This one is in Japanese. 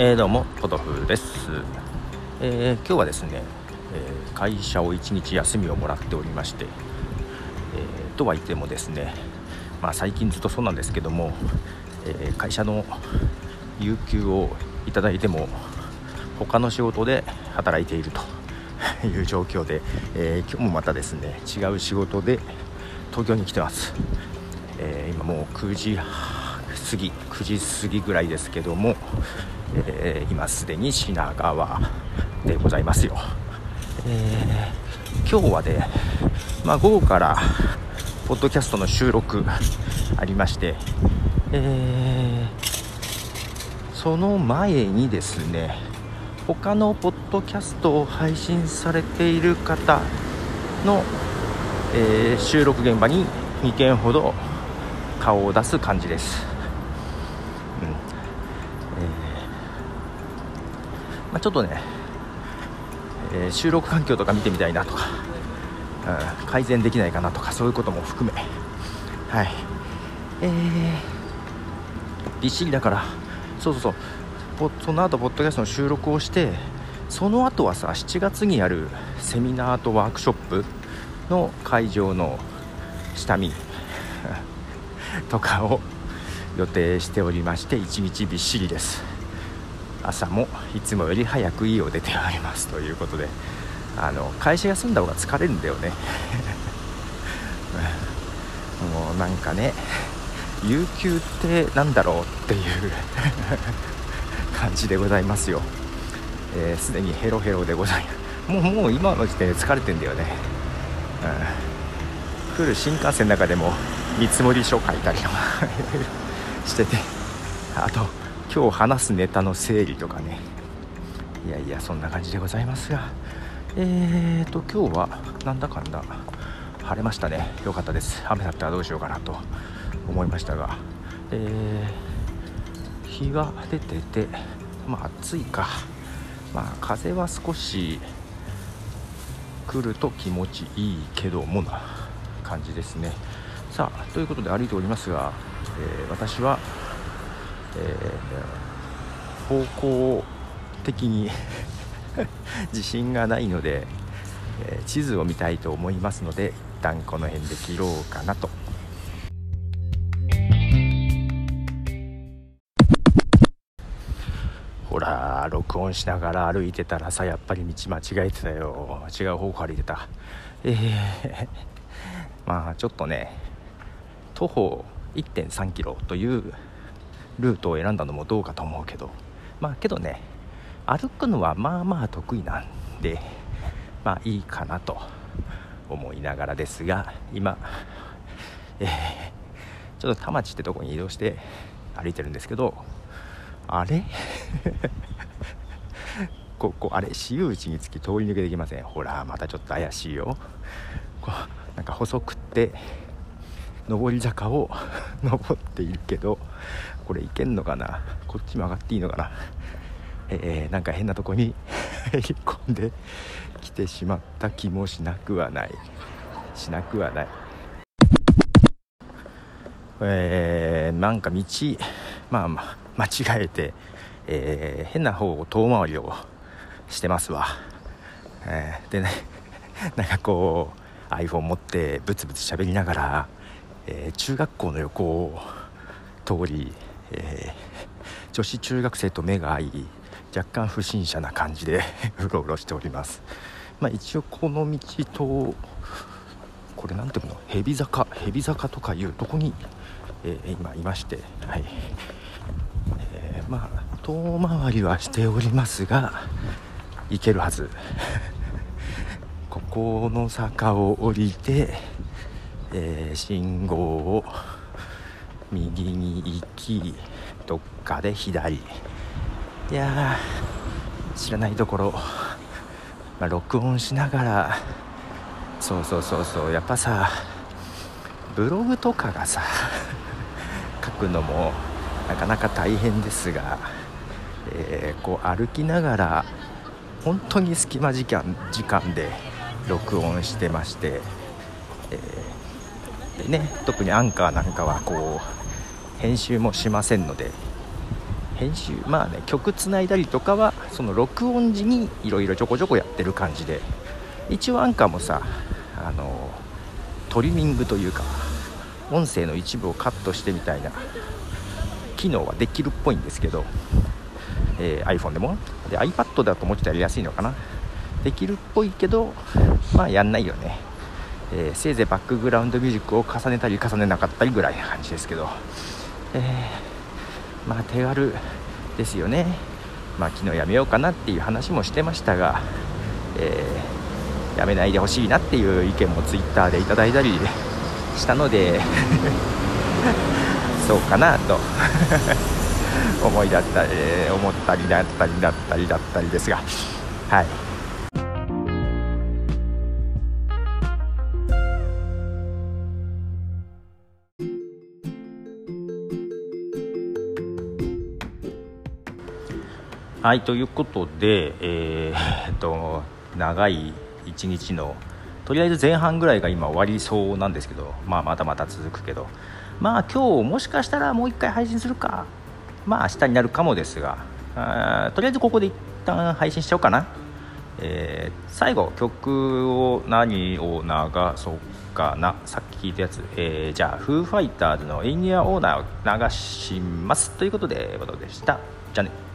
えー、どうもポトフです、えー、今日はですね、えー、会社を1日休みをもらっておりまして、えとは言ってもですね、まあ、最近ずっとそうなんですけども、え会社の有給をいただいても他の仕事で働いていると いう状況で、え今日もまたですね違う仕事で東京に来てます、え今もう9時過ぎ9時過ぎぐらいですけども、えー、今すでに品川でございますよ、えー、今日はね、まあ、午後からポッドキャストの収録ありまして、えー、その前にですね他のポッドキャストを配信されている方の、えー、収録現場に2件ほど顔を出す感じです。まあ、ちょっとね、えー、収録環境とか見てみたいなとか、うん、改善できないかなとかそういうことも含め。はい。えー、びっしりだからそうそうそう。その後ポッドキャストの収録をしてその後はさ7月にあるセミナーとワークショップの会場の下見 とかを予定しておりまして1日びっしりです。朝もいつもより早く家を出ておりますということであの会社休んだ方が疲れるんだよね。もうなんかね有給ってなんだろうっていう 感じでございますよ。すで、えー、にヘロヘロでございます。もうもう今の時点で疲れてんだよね、うん、来る新幹線の中でも見積書書いたりとか しててあと今日話すネタの整理とかね。いやいやそんな感じでございますが。えーと今日はなんだかんだ晴れましたね。良かったです。雨だったらどうしようかなと思いましたが。えー、日が出ててまあ暑いか。まあ風は少し来ると気持ちいいけどもな感じですね。さあということで歩いておりますが、えー、私はえー、方向的に 自信がないので、えー、地図を見たいと思いますので一旦この辺で切ろうかなと。ほら録音しながら歩いてたらさやっぱり道間違えてたよ違う方向歩いてたえー、まあちょっとね徒歩1 3キロというルートを選んだのもどうかと思うけど。まあけどね歩くのはまあまあ得意なんでまあいいかなと思いながらですが今、えー、ちょっと田町ってとこに移動して歩いてるんですけどあれ？ここあれ？私有地につき通り抜けできません？ほらまたちょっと怪しいよ。こうなんか細くって上り坂を 登っているけどこれいけんのかな？こっち曲がっていいのかな？えー、なんか変なとこに 入り込んできてしまった気もしなくはない。しなくはない。えー、なんか道まあ、まあ、間違えて、えー、変な方を遠回りをしてますわ、えー、でね なんかこう iPhone 持ってブツブツ喋りながら、えー、中学校の横を通りえー、女子中学生と目が合い若干不審者な感じで うろうろしております、まあ、一応この道とこれ何ていうの？蛇坂蛇坂とかいうとこに、えー、今いまして、はい。えー、まあ遠回りはしておりますが行けるはず。ここの坂を降りて、えー、信号を右に行きどっかで左。いや知らないところ、まあ、録音しながら。そうそうそうそう。やっぱさブログとかがさ 書くのもなかなか大変ですが、えー、こう歩きながら本当に隙間時間時間で録音してまして、えー、でね特にアンカーなんかはこう編集もしませんので編集まあね曲つないだりとかはその録音時にいろいろちょこちょこやってる感じで一応アンカーもさあのトリミングというか音声の一部をカットしてみたいな機能はできるっぽいんですけど、えー、iPhone でもで iPad だともうちょっとやりやすいのかな。できるっぽいけどまあやんないよね、えー、せいぜいバックグラウンドミュージックを重ねたり重ねなかったりぐらいな感じですけど、えー、まあ手軽ですよね。まあ昨日やめようかなっていう話もしてましたが、えー、やめないでほしいなっていう意見も Twitter でいただいたりしたので そうかなと 思いだったり、思ったりだったりだったりだったりですが。はい。はいということで、えー、っと長い一日のとりあえず前半ぐらいが今終わりそうなんですけど、まあ、まだまだ続くけど。まあ今日もしかしたらもう一回配信するか。まあ明日になるかもですが。あとりあえずここで一旦配信しちゃおうかな、えー、最後曲を何を流そうかな。さっき聞いたやつ、えー、じゃあフーファイターズのエイニアオーナーを流します。ということでことでした。じゃあね。